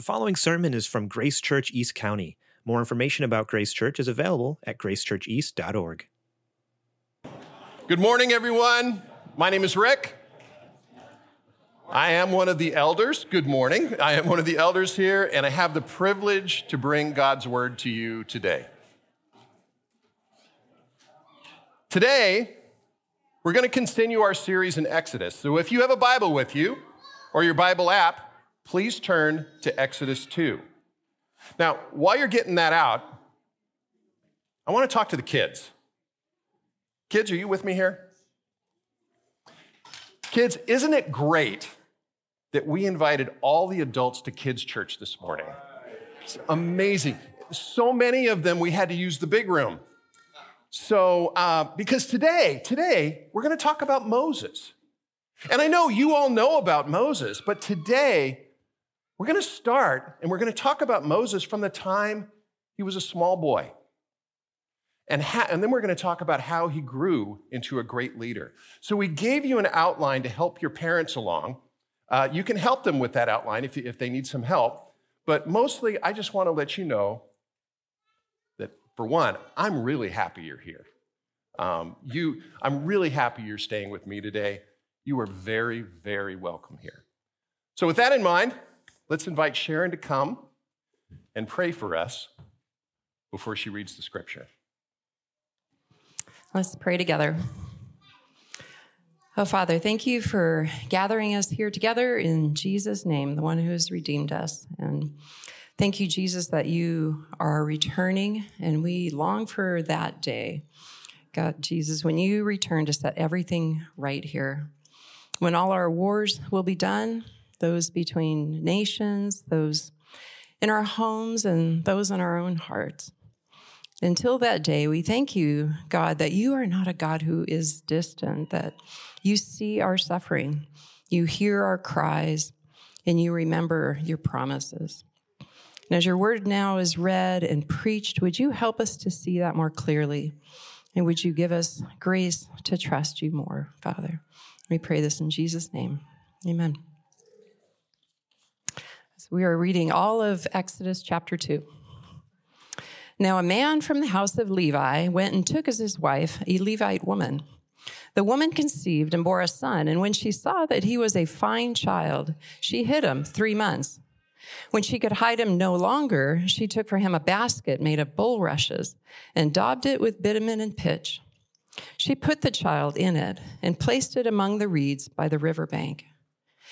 The following sermon is from Grace Church East County. More information about Grace Church is available at gracechurcheast.org. Good morning, everyone. My name is Rick. I am one of the elders. Good morning. I am one of the elders here, and I have the privilege to bring God's word to you today. Today, we're going to continue our series in Exodus. So if you have a Bible with you or your Bible app, please turn to Exodus 2. Now, while you're getting that out, I want to talk to the kids. Kids, are you with me here? Kids, isn't it great that we invited all the adults to kids' church this morning? It's amazing. So many of them, we had to use the big room. So, uh, because today, today, we're going to talk about Moses. And I know you all know about Moses, but today, we're going to start and we're going to talk about Moses from the time he was a small boy. And, ha- and then we're going to talk about how he grew into a great leader. So we gave you an outline to help your parents along. Uh, you can help them with that outline if, if they need some help. But mostly, I just want to let you know that, for one, I'm really happy you're here. Um, you, I'm really happy you're staying with me today. You are very, very welcome here. So, with that in mind, Let's invite Sharon to come and pray for us before she reads the scripture. Let's pray together. Oh, Father, thank you for gathering us here together in Jesus' name, the one who has redeemed us. And thank you, Jesus, that you are returning, and we long for that day. God, Jesus, when you return to set everything right here, when all our wars will be done, those between nations, those in our homes, and those in our own hearts. Until that day, we thank you, God, that you are not a God who is distant, that you see our suffering, you hear our cries, and you remember your promises. And as your word now is read and preached, would you help us to see that more clearly? And would you give us grace to trust you more, Father? We pray this in Jesus' name. Amen. We are reading all of Exodus chapter 2. Now, a man from the house of Levi went and took as his wife a Levite woman. The woman conceived and bore a son, and when she saw that he was a fine child, she hid him three months. When she could hide him no longer, she took for him a basket made of bulrushes and daubed it with bitumen and pitch. She put the child in it and placed it among the reeds by the river bank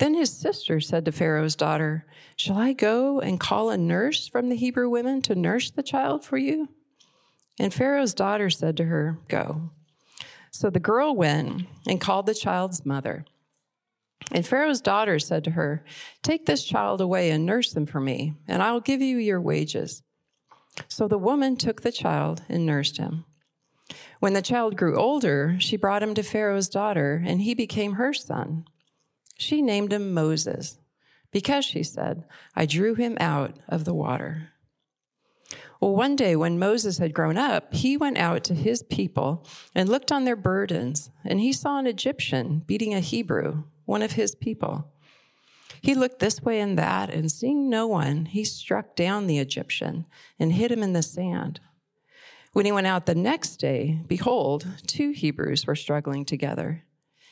Then his sister said to Pharaoh's daughter, Shall I go and call a nurse from the Hebrew women to nurse the child for you? And Pharaoh's daughter said to her, Go. So the girl went and called the child's mother. And Pharaoh's daughter said to her, Take this child away and nurse him for me, and I'll give you your wages. So the woman took the child and nursed him. When the child grew older, she brought him to Pharaoh's daughter, and he became her son. She named him Moses because she said, I drew him out of the water. Well, one day when Moses had grown up, he went out to his people and looked on their burdens, and he saw an Egyptian beating a Hebrew, one of his people. He looked this way and that, and seeing no one, he struck down the Egyptian and hid him in the sand. When he went out the next day, behold, two Hebrews were struggling together.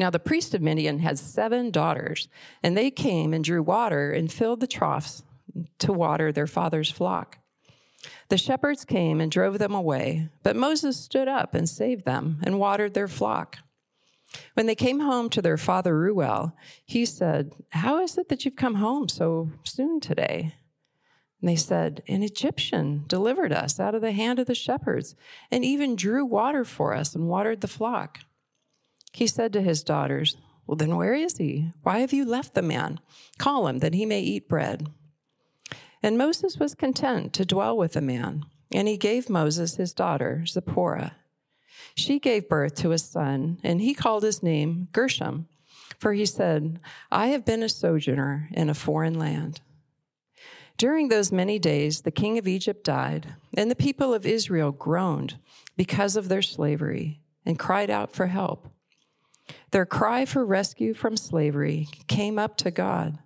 Now, the priest of Midian had seven daughters, and they came and drew water and filled the troughs to water their father's flock. The shepherds came and drove them away, but Moses stood up and saved them and watered their flock. When they came home to their father Reuel, he said, How is it that you've come home so soon today? And they said, An Egyptian delivered us out of the hand of the shepherds, and even drew water for us and watered the flock. He said to his daughters, Well, then where is he? Why have you left the man? Call him that he may eat bread. And Moses was content to dwell with the man, and he gave Moses his daughter, Zipporah. She gave birth to a son, and he called his name Gershom, for he said, I have been a sojourner in a foreign land. During those many days, the king of Egypt died, and the people of Israel groaned because of their slavery and cried out for help. Their cry for rescue from slavery came up to God,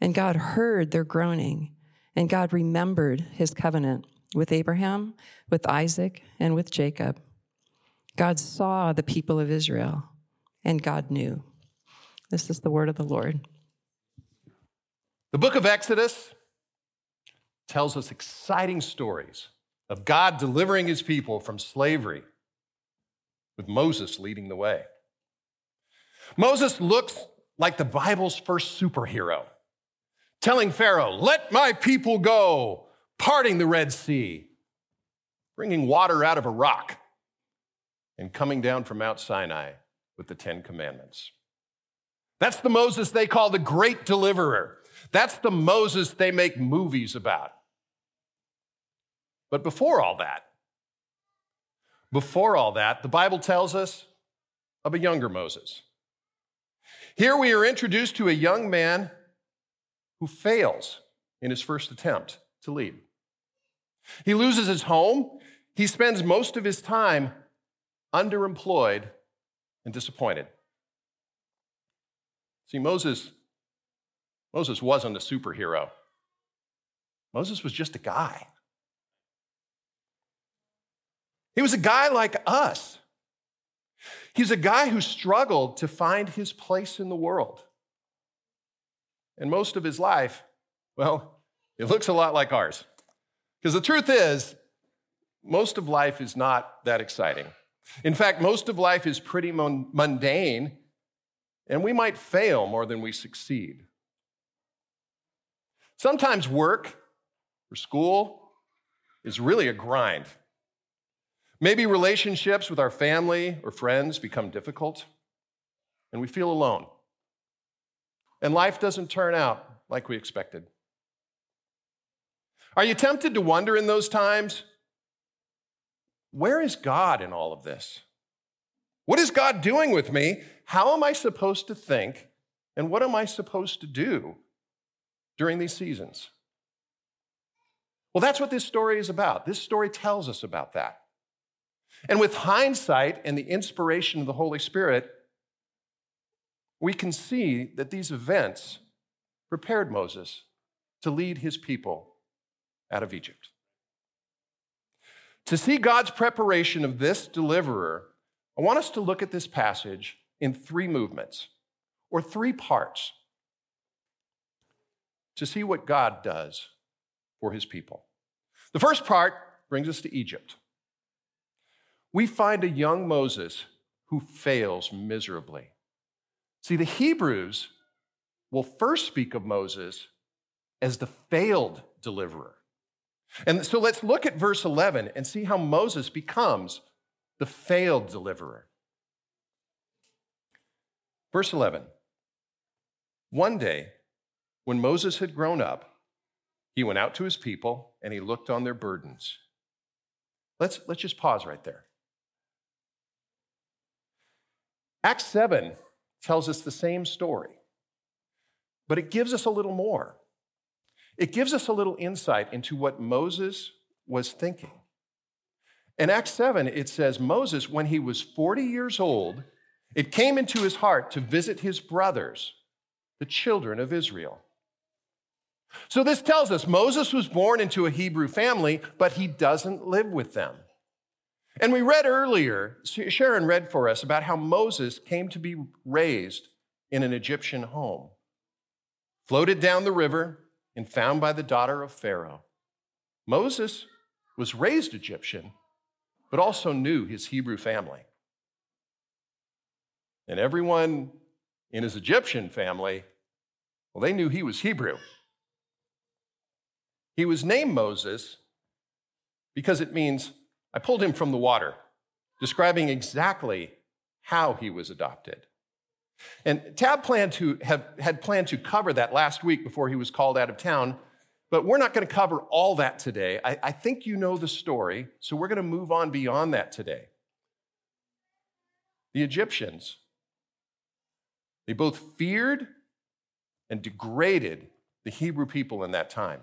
and God heard their groaning, and God remembered his covenant with Abraham, with Isaac, and with Jacob. God saw the people of Israel, and God knew. This is the word of the Lord. The book of Exodus tells us exciting stories of God delivering his people from slavery, with Moses leading the way. Moses looks like the Bible's first superhero, telling Pharaoh, Let my people go, parting the Red Sea, bringing water out of a rock and coming down from Mount Sinai with the Ten Commandments. That's the Moses they call the great deliverer. That's the Moses they make movies about. But before all that, before all that, the Bible tells us of a younger Moses. Here we are introduced to a young man who fails in his first attempt to lead. He loses his home. He spends most of his time underemployed, and disappointed. See, Moses, Moses wasn't a superhero. Moses was just a guy. He was a guy like us. He's a guy who struggled to find his place in the world. And most of his life, well, it looks a lot like ours. Because the truth is, most of life is not that exciting. In fact, most of life is pretty mundane, and we might fail more than we succeed. Sometimes work or school is really a grind. Maybe relationships with our family or friends become difficult, and we feel alone. And life doesn't turn out like we expected. Are you tempted to wonder in those times where is God in all of this? What is God doing with me? How am I supposed to think? And what am I supposed to do during these seasons? Well, that's what this story is about. This story tells us about that. And with hindsight and the inspiration of the Holy Spirit, we can see that these events prepared Moses to lead his people out of Egypt. To see God's preparation of this deliverer, I want us to look at this passage in three movements or three parts to see what God does for his people. The first part brings us to Egypt. We find a young Moses who fails miserably. See, the Hebrews will first speak of Moses as the failed deliverer. And so let's look at verse 11 and see how Moses becomes the failed deliverer. Verse 11 One day, when Moses had grown up, he went out to his people and he looked on their burdens. Let's, let's just pause right there. Acts 7 tells us the same story, but it gives us a little more. It gives us a little insight into what Moses was thinking. In Acts 7, it says Moses, when he was 40 years old, it came into his heart to visit his brothers, the children of Israel. So this tells us Moses was born into a Hebrew family, but he doesn't live with them. And we read earlier, Sharon read for us about how Moses came to be raised in an Egyptian home, floated down the river, and found by the daughter of Pharaoh. Moses was raised Egyptian, but also knew his Hebrew family. And everyone in his Egyptian family, well, they knew he was Hebrew. He was named Moses because it means I pulled him from the water, describing exactly how he was adopted. And Tab planned to have, had planned to cover that last week before he was called out of town, but we're not going to cover all that today. I, I think you know the story, so we're going to move on beyond that today. The Egyptians, they both feared and degraded the Hebrew people in that time.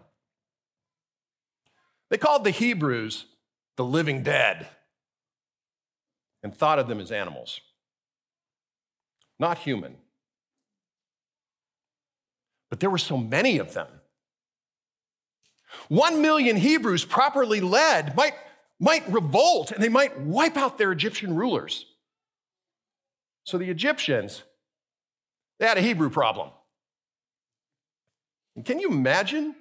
They called the Hebrews the living dead and thought of them as animals, not human. But there were so many of them. One million Hebrews properly led might, might revolt and they might wipe out their Egyptian rulers. So the Egyptians, they had a Hebrew problem. And can you imagine?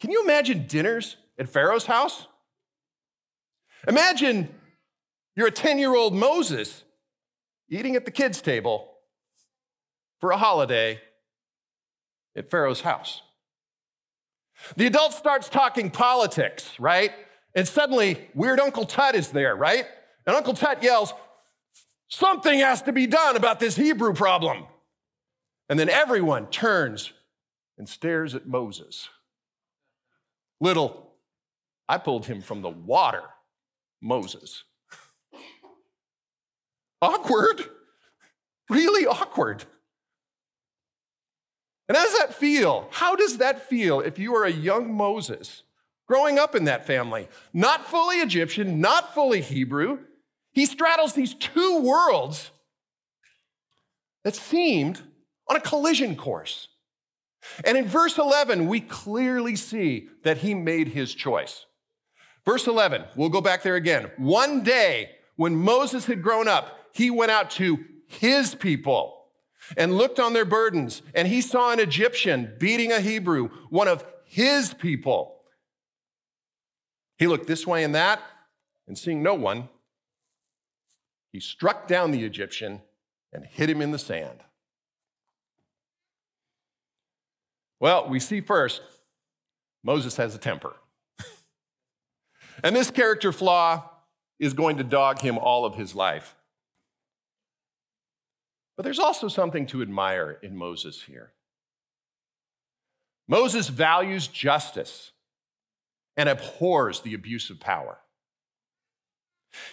Can you imagine dinners at Pharaoh's house? Imagine you're a 10 year old Moses eating at the kids' table for a holiday at Pharaoh's house. The adult starts talking politics, right? And suddenly, weird Uncle Tut is there, right? And Uncle Tut yells, Something has to be done about this Hebrew problem. And then everyone turns and stares at Moses. Little, I pulled him from the water, Moses. awkward, really awkward. And how does that feel? How does that feel if you are a young Moses growing up in that family? Not fully Egyptian, not fully Hebrew. He straddles these two worlds that seemed on a collision course. And in verse 11, we clearly see that he made his choice. Verse 11, we'll go back there again. One day, when Moses had grown up, he went out to his people and looked on their burdens, and he saw an Egyptian beating a Hebrew, one of his people. He looked this way and that, and seeing no one, he struck down the Egyptian and hit him in the sand. Well, we see first, Moses has a temper. And this character flaw is going to dog him all of his life. But there's also something to admire in Moses here. Moses values justice and abhors the abuse of power.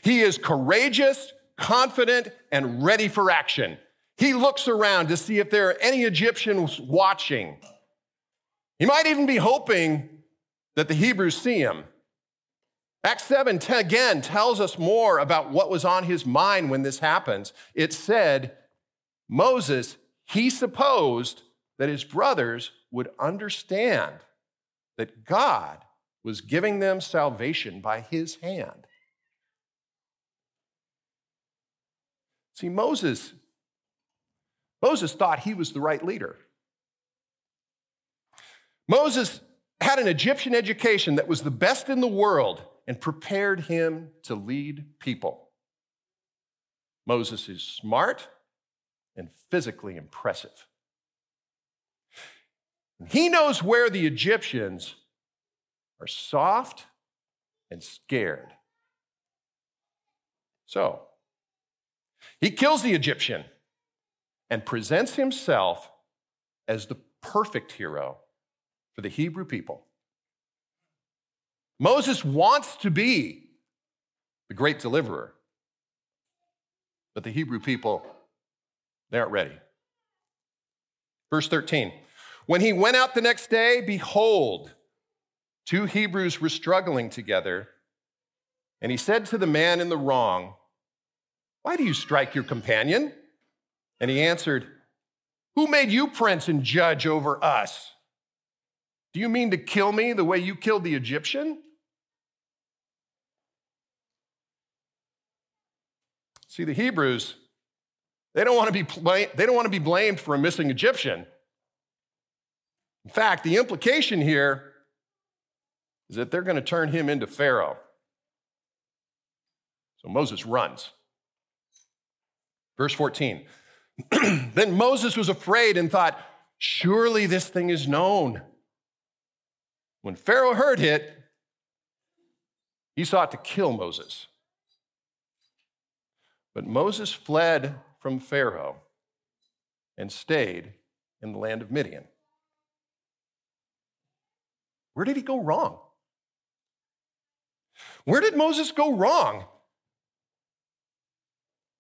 He is courageous, confident, and ready for action. He looks around to see if there are any Egyptians watching he might even be hoping that the Hebrews see him. Acts 7 again tells us more about what was on his mind when this happens. It said, Moses, he supposed that his brothers would understand that God was giving them salvation by his hand. See, Moses, Moses thought he was the right leader. Moses had an Egyptian education that was the best in the world and prepared him to lead people. Moses is smart and physically impressive. He knows where the Egyptians are soft and scared. So, he kills the Egyptian and presents himself as the perfect hero for the Hebrew people. Moses wants to be the great deliverer, but the Hebrew people, they aren't ready. Verse 13 When he went out the next day, behold, two Hebrews were struggling together. And he said to the man in the wrong, Why do you strike your companion? And he answered, Who made you prince and judge over us? Do you mean to kill me the way you killed the Egyptian? See, the Hebrews, they don't want to be, they don't want to be blamed for a missing Egyptian. In fact, the implication here is that they're going to turn him into Pharaoh. So Moses runs. Verse 14. then Moses was afraid and thought, Surely this thing is known. When Pharaoh heard it, he sought to kill Moses. But Moses fled from Pharaoh and stayed in the land of Midian. Where did he go wrong? Where did Moses go wrong?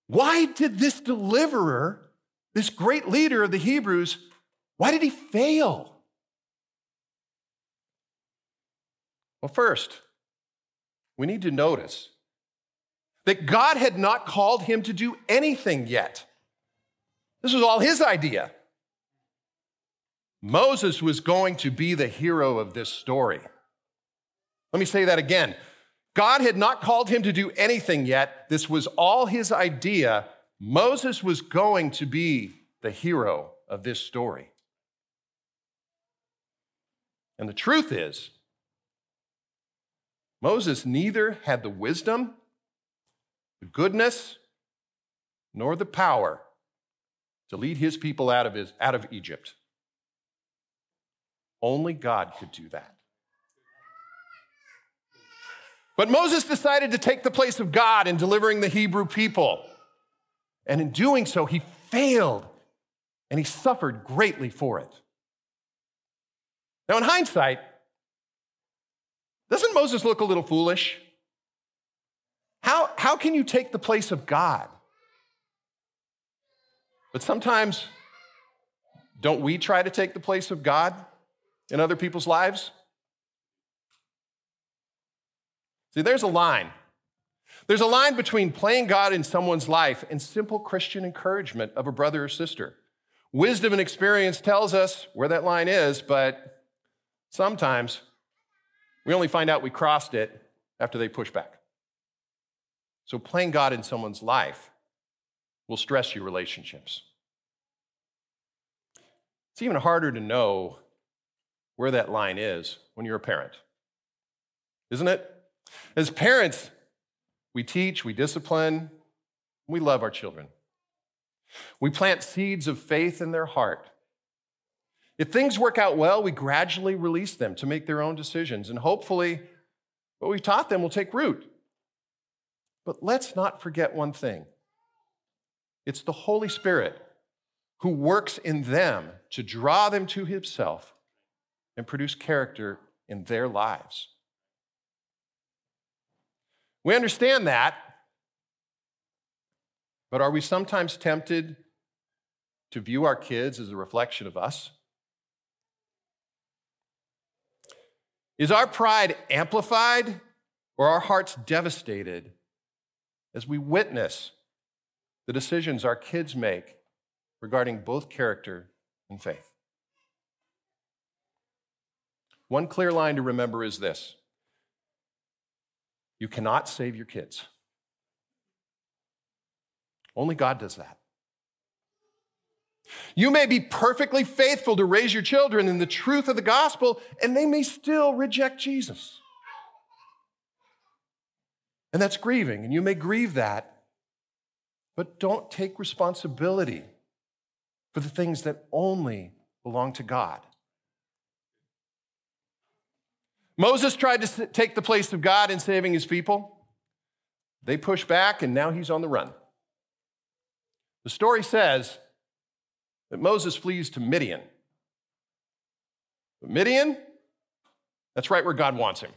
Why did this deliverer, this great leader of the Hebrews, why did he fail? Well, first, we need to notice that God had not called him to do anything yet. This was all his idea. Moses was going to be the hero of this story. Let me say that again. God had not called him to do anything yet. This was all his idea. Moses was going to be the hero of this story. And the truth is, Moses neither had the wisdom, the goodness, nor the power to lead his people out of, his, out of Egypt. Only God could do that. But Moses decided to take the place of God in delivering the Hebrew people. And in doing so, he failed and he suffered greatly for it. Now, in hindsight, doesn't Moses look a little foolish? How, can you take the place of God? But sometimes, don't we try to take the place of God in other people's lives? See, there's a line. There's a line between playing God in someone's life and simple Christian encouragement of a brother or sister. Wisdom and experience tells us where that line is, but sometimes we only find out we crossed it after they push back. So, playing God in someone's life will stress your relationships. It's even harder to know where that line is when you're a parent, isn't it? As parents, we teach, we discipline, we love our children. We plant seeds of faith in their heart. If things work out well, we gradually release them to make their own decisions, and hopefully, what we've taught them will take root. But let's not forget one thing it's the Holy Spirit who works in them to draw them to Himself and produce character in their lives. We understand that, but are we sometimes tempted to view our kids as a reflection of us? Is our pride amplified or our hearts devastated as we witness the decisions our kids make regarding both character and faith? One clear line to remember is this you cannot save your kids. Only God does that. You may be perfectly faithful to raise your children in the truth of the gospel, and they may still reject Jesus. And that's grieving, and you may grieve that, but don't take responsibility for the things that only belong to God. Moses tried to take the place of God in saving his people. They pushed back, and now he's on the run. The story says that Moses flees to Midian. But Midian, that's right where God wants him.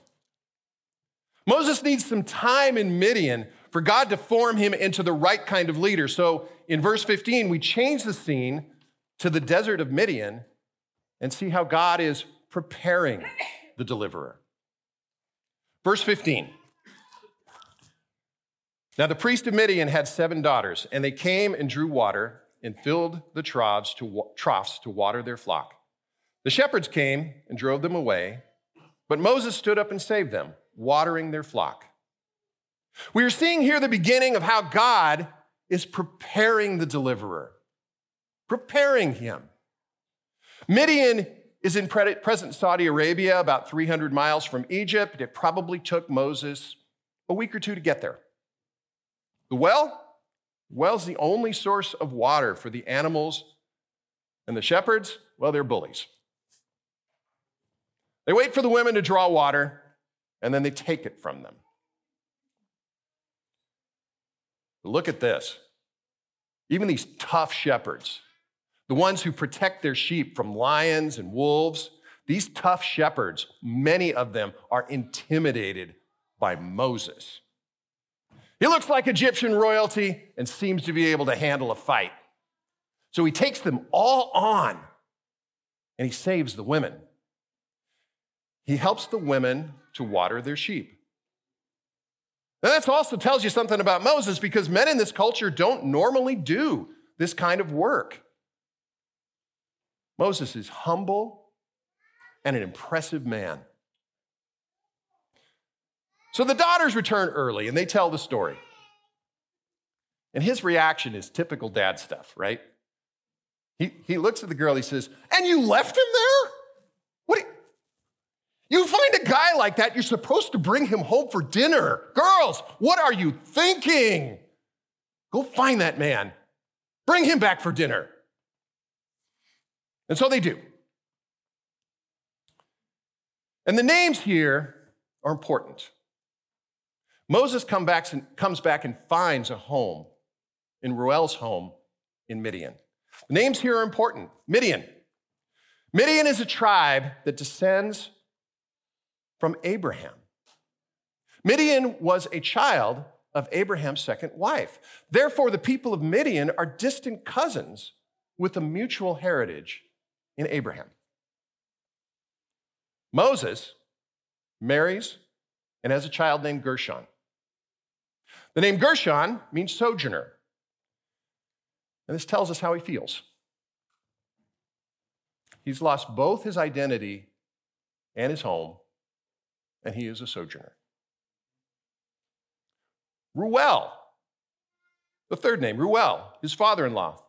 Moses needs some time in Midian for God to form him into the right kind of leader. So in verse 15, we change the scene to the desert of Midian and see how God is preparing the deliverer. Verse 15. Now the priest of Midian had seven daughters, and they came and drew water and filled the troughs to, troughs to water their flock. The shepherds came and drove them away, but Moses stood up and saved them, watering their flock. We are seeing here the beginning of how God is preparing the deliverer, preparing him. Midian is in present Saudi Arabia, about 300 miles from Egypt. It probably took Moses a week or two to get there. The well, well's the only source of water for the animals and the shepherds. Well, they're bullies. They wait for the women to draw water, and then they take it from them. Look at this. Even these tough shepherds, the ones who protect their sheep from lions and wolves, these tough shepherds, many of them are intimidated by Moses. He looks like Egyptian royalty and seems to be able to handle a fight. So he takes them all on and he saves the women. He helps the women to water their sheep. And that also tells you something about Moses because men in this culture don't normally do this kind of work. Moses is humble and an impressive man. So the daughters return early and they tell the story. And his reaction is typical dad stuff, right? He, he looks at the girl, he says, And you left him there? You find a guy like that, you're supposed to bring him home for dinner. Girls, what are you thinking? Go find that man. Bring him back for dinner. And so they do. And the names here are important. Moses come back comes back and finds a home in Reuel's home in Midian. The names here are important. Midian. Midian is a tribe that descends from Abraham. Midian was a child of Abraham's second wife. Therefore, the people of Midian are distant cousins with a mutual heritage in Abraham. Moses marries and has a child named Gershon. The name Gershon means sojourner. And this tells us how he feels. He's lost both his identity and his home and he is a sojourner. Reuel, the third name, Reuel, his father in law.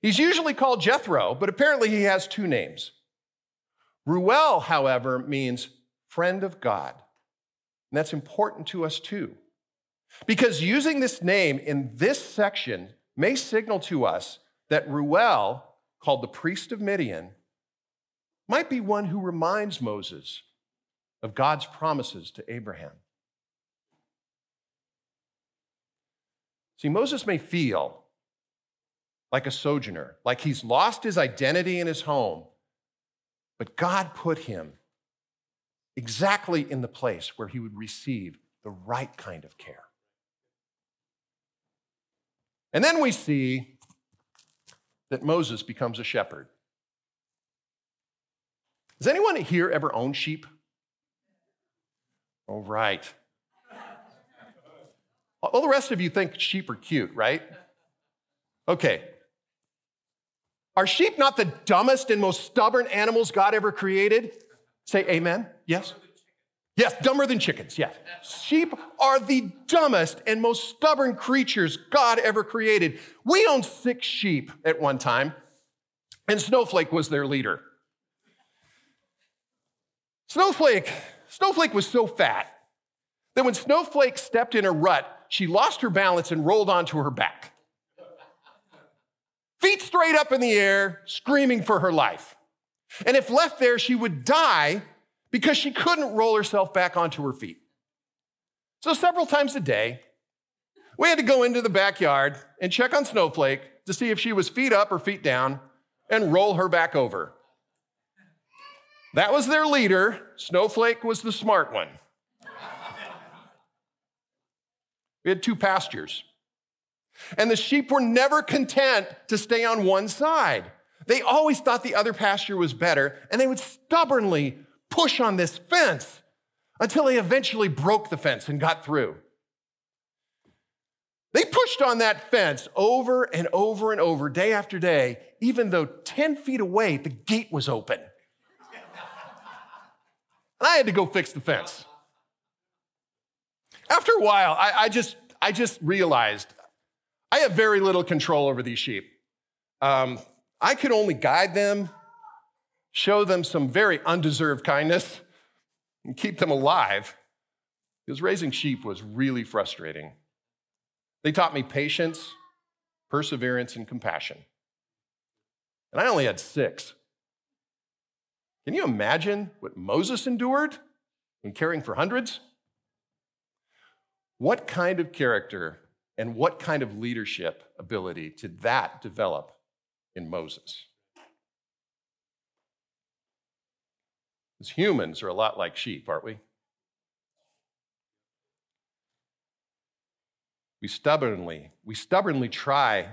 He's usually called Jethro, but apparently he has two names. Reuel, however, means friend of God. And that's important to us too. Because using this name in this section may signal to us that Reuel, called the priest of Midian, might be one who reminds Moses of God's promises to Abraham. See, Moses may feel like a sojourner, like he's lost his identity in his home, but God put him exactly in the place where he would receive the right kind of care. And then we see that Moses becomes a shepherd. Does anyone here ever own sheep? All right. All the rest of you think sheep are cute, right? Okay. Are sheep not the dumbest and most stubborn animals God ever created? Say amen. Yes? Yes, dumber than chickens, yes. Sheep are the dumbest and most stubborn creatures God ever created. We owned six sheep at one time, and Snowflake was their leader. Snowflake Snowflake was so fat that when Snowflake stepped in a rut, she lost her balance and rolled onto her back. Feet straight up in the air, screaming for her life. And if left there, she would die because she couldn't roll herself back onto her feet. So, several times a day, we had to go into the backyard and check on Snowflake to see if she was feet up or feet down and roll her back over. That was their leader. Snowflake was the smart one. We had two pastures. And the sheep were never content to stay on one side. They always thought the other pasture was better, and they would stubbornly push on this fence until they eventually broke the fence and got through. They pushed on that fence over and over and over, day after day, even though 10 feet away, the gate was open. And I had to go fix the fence. After a while, I, I just, I just realized I have very little control over these sheep. Um, I could only guide them, show them some very undeserved kindness, and keep them alive because raising sheep was really frustrating. They taught me patience, perseverance, and compassion. And I only had six. Can you imagine what Moses endured in caring for hundreds? What kind of character and what kind of leadership ability did that develop in Moses? As humans are a lot like sheep, aren't we? We stubbornly, we stubbornly try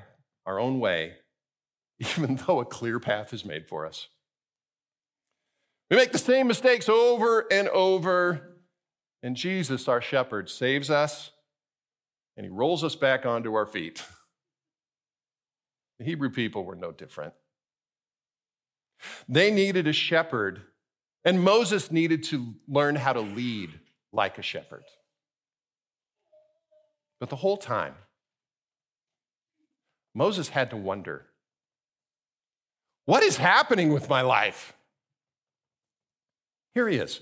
our own way, even though a clear path is made for us. We make the same mistakes over and over, and Jesus, our shepherd, saves us and he rolls us back onto our feet. The Hebrew people were no different. They needed a shepherd, and Moses needed to learn how to lead like a shepherd. But the whole time, Moses had to wonder what is happening with my life? Here he is.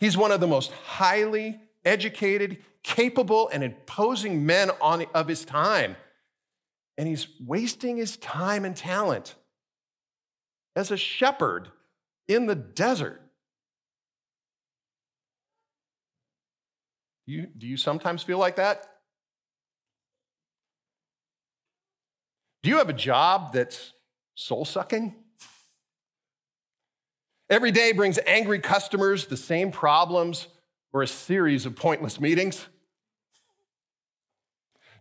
He's one of the most highly educated, capable, and imposing men on, of his time. And he's wasting his time and talent as a shepherd in the desert. You, do you sometimes feel like that? Do you have a job that's soul sucking? Every day brings angry customers, the same problems, or a series of pointless meetings?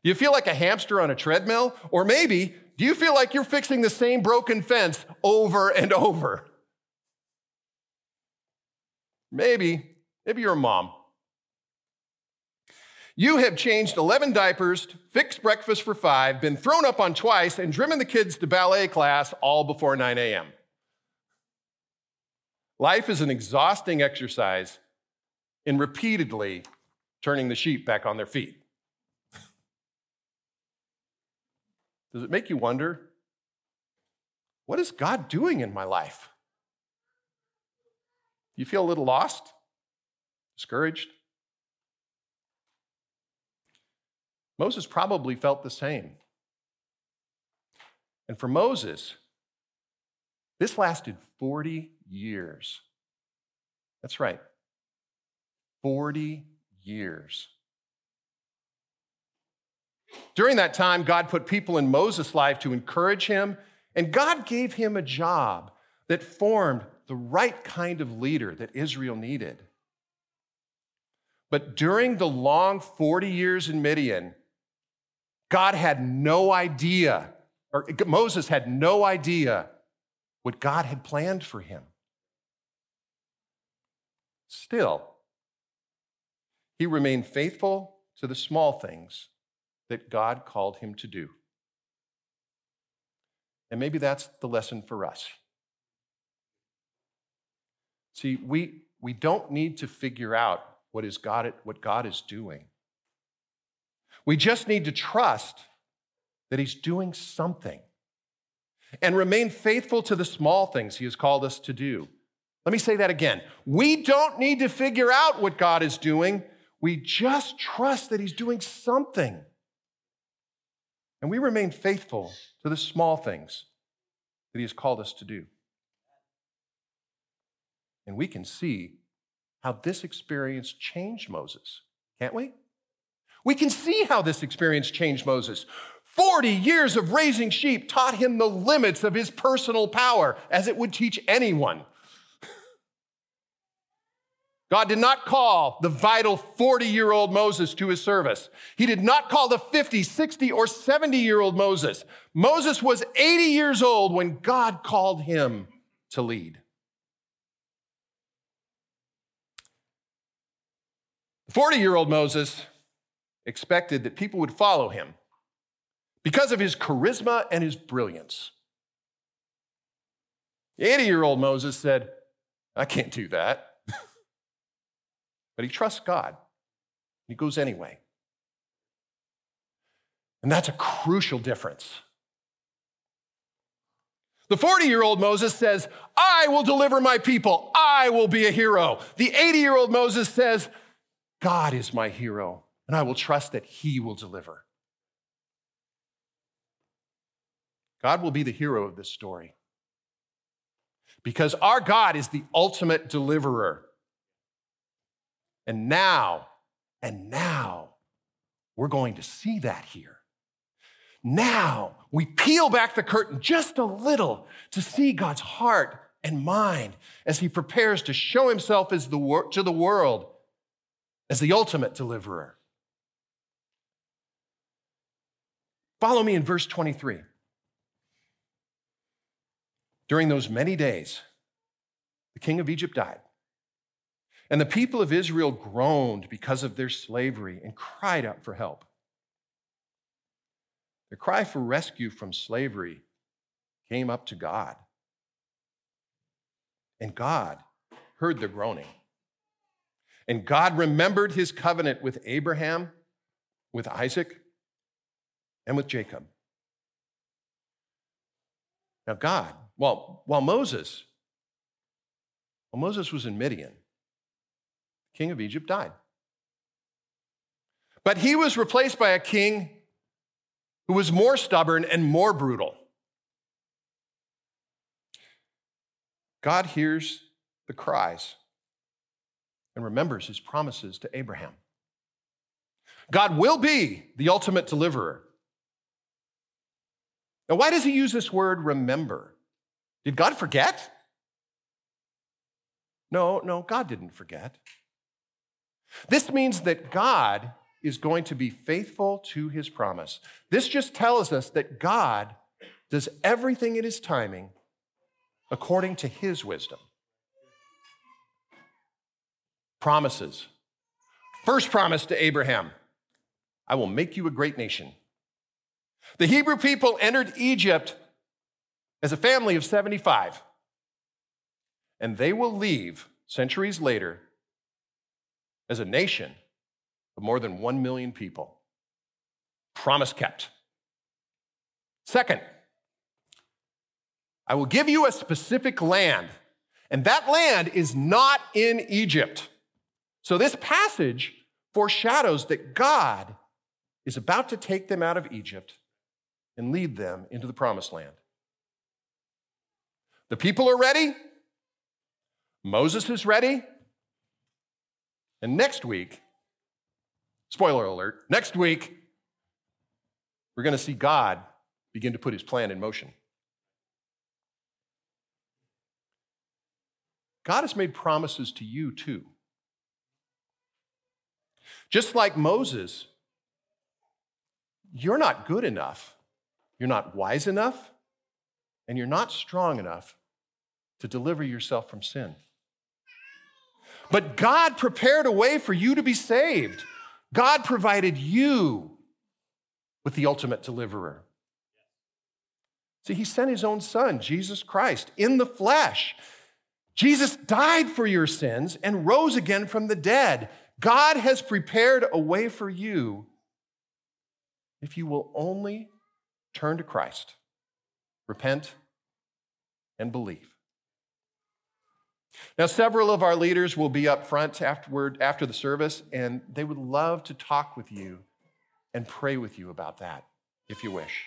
Do you feel like a hamster on a treadmill? Or maybe, do you feel like you're fixing the same broken fence over and over? Maybe, maybe you're a mom. You have changed 11 diapers, fixed breakfast for five, been thrown up on twice, and driven the kids to ballet class all before 9 a.m. Life is an exhausting exercise in repeatedly turning the sheep back on their feet. Does it make you wonder what is God doing in my life? You feel a little lost, discouraged? Moses probably felt the same. And for Moses, this lasted 40 years. That's right, 40 years. During that time, God put people in Moses' life to encourage him, and God gave him a job that formed the right kind of leader that Israel needed. But during the long 40 years in Midian, God had no idea, or Moses had no idea what God had planned for him. Still, he remained faithful to the small things that God called him to do. And maybe that's the lesson for us. See, we, we don't need to figure out what, is God, what God is doing. We just need to trust that He's doing something and remain faithful to the small things He has called us to do. Let me say that again. We don't need to figure out what God is doing. We just trust that He's doing something. And we remain faithful to the small things that He has called us to do. And we can see how this experience changed Moses, can't we? We can see how this experience changed Moses. 40 years of raising sheep taught him the limits of his personal power, as it would teach anyone. God did not call the vital 40 year old Moses to his service. He did not call the 50, 60, or 70 year old Moses. Moses was 80 years old when God called him to lead. The 40 year old Moses expected that people would follow him because of his charisma and his brilliance. The 80 year old Moses said, I can't do that. But he trusts God. He goes anyway. And that's a crucial difference. The 40 year old Moses says, I will deliver my people. I will be a hero. The 80 year old Moses says, God is my hero, and I will trust that he will deliver. God will be the hero of this story because our God is the ultimate deliverer. And now, and now, we're going to see that here. Now we peel back the curtain just a little to see God's heart and mind as he prepares to show himself as the wor- to the world as the ultimate deliverer. Follow me in verse 23. During those many days, the king of Egypt died. And the people of Israel groaned because of their slavery and cried out for help. The cry for rescue from slavery came up to God. And God heard their groaning. And God remembered his covenant with Abraham, with Isaac, and with Jacob. Now, God, well, while Moses, while Moses was in Midian, king of Egypt died. But he was replaced by a king who was more stubborn and more brutal. God hears the cries and remembers his promises to Abraham. God will be the ultimate deliverer. Now, why does he use this word remember? Did God forget? No, no, God didn't forget. This means that God is going to be faithful to his promise. This just tells us that God does everything in his timing according to his wisdom. Promises. First promise to Abraham I will make you a great nation. The Hebrew people entered Egypt as a family of 75, and they will leave centuries later as a nation of more than 1 million people. Promise kept. Second, I will give you a specific land, and that land is not in Egypt. So this passage foreshadows that God is about to take them out of Egypt and lead them into the promised land. The people are ready. Moses is ready. And next week, spoiler alert, next week, we're going to see God begin to put his plan in motion. God has made promises to you too. Just like Moses, you're not good enough, you're not wise enough, and you're not strong enough to deliver yourself from sin. But God prepared a way for you to be saved. God provided you with the ultimate deliverer. See, He sent His own Son, Jesus Christ, in the flesh. Jesus died for your sins and rose again from the dead. God has prepared a way for you if you will only turn to Christ, repent, and believe. Now, several of our leaders will be up front afterward, after the service, and they would love to talk with you and pray with you about that, if you wish.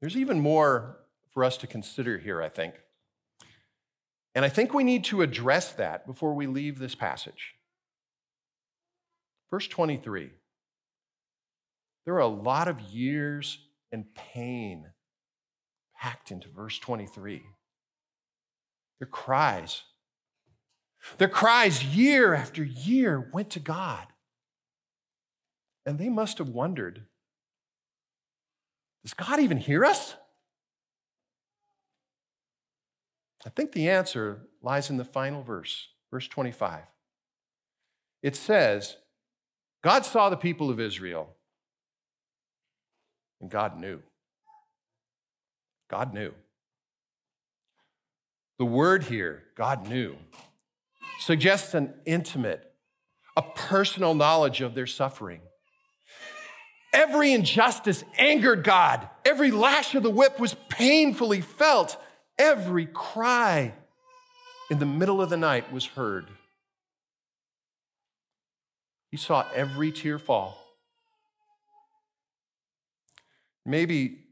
There's even more for us to consider here, I think. And I think we need to address that before we leave this passage. Verse 23 there are a lot of years and pain packed into verse 23. Their cries, their cries year after year went to God. And they must have wondered does God even hear us? I think the answer lies in the final verse, verse 25. It says, God saw the people of Israel, and God knew. God knew. The word here, God knew, suggests an intimate, a personal knowledge of their suffering. Every injustice angered God. Every lash of the whip was painfully felt. Every cry in the middle of the night was heard. He saw every tear fall. Maybe,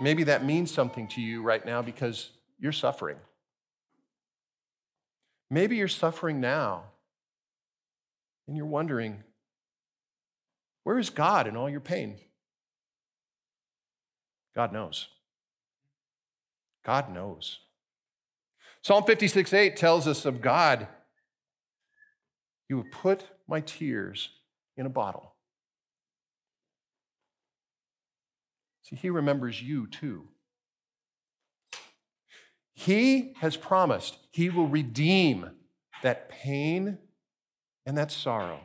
maybe that means something to you right now because you're suffering. Maybe you're suffering now and you're wondering, where is God in all your pain? God knows. God knows. Psalm 56 8 tells us of God, You have put my tears in a bottle. See, He remembers you too. He has promised He will redeem that pain and that sorrow.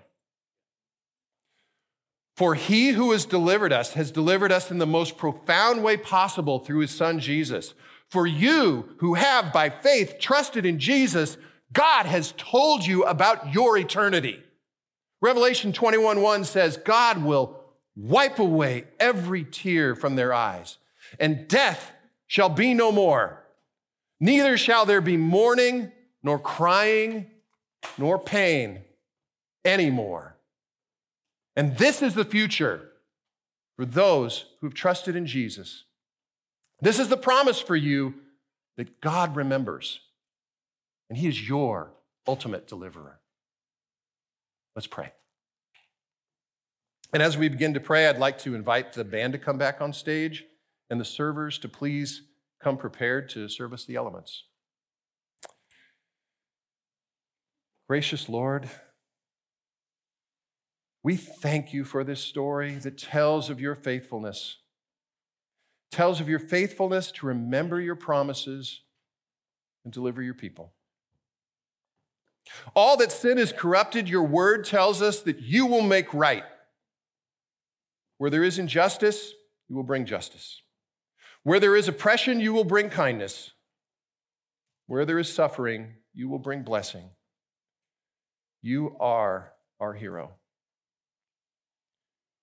For he who has delivered us has delivered us in the most profound way possible through his son Jesus. For you who have by faith trusted in Jesus, God has told you about your eternity. Revelation 21 1 says, God will wipe away every tear from their eyes, and death shall be no more. Neither shall there be mourning, nor crying, nor pain anymore. And this is the future for those who've trusted in Jesus. This is the promise for you that God remembers, and He is your ultimate deliverer. Let's pray. And as we begin to pray, I'd like to invite the band to come back on stage and the servers to please come prepared to service the elements. Gracious Lord, we thank you for this story that tells of your faithfulness, tells of your faithfulness to remember your promises and deliver your people. All that sin has corrupted, your word tells us that you will make right. Where there is injustice, you will bring justice. Where there is oppression, you will bring kindness. Where there is suffering, you will bring blessing. You are our hero.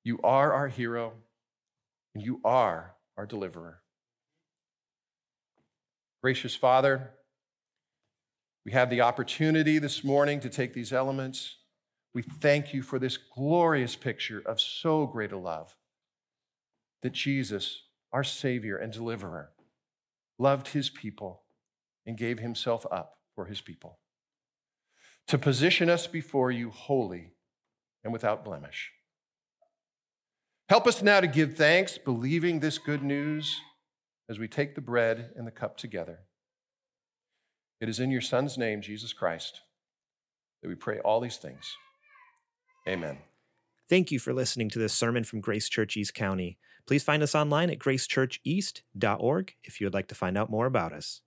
You are our hero, and you are our deliverer. Gracious Father, we have the opportunity this morning to take these elements. We thank you for this glorious picture of so great a love that Jesus, our Savior and deliverer, loved his people and gave himself up for his people to position us before you holy and without blemish. Help us now to give thanks, believing this good news as we take the bread and the cup together. It is in your Son's name, Jesus Christ, that we pray all these things. Amen. Thank you for listening to this sermon from Grace Church East County. Please find us online at gracechurcheast.org if you would like to find out more about us.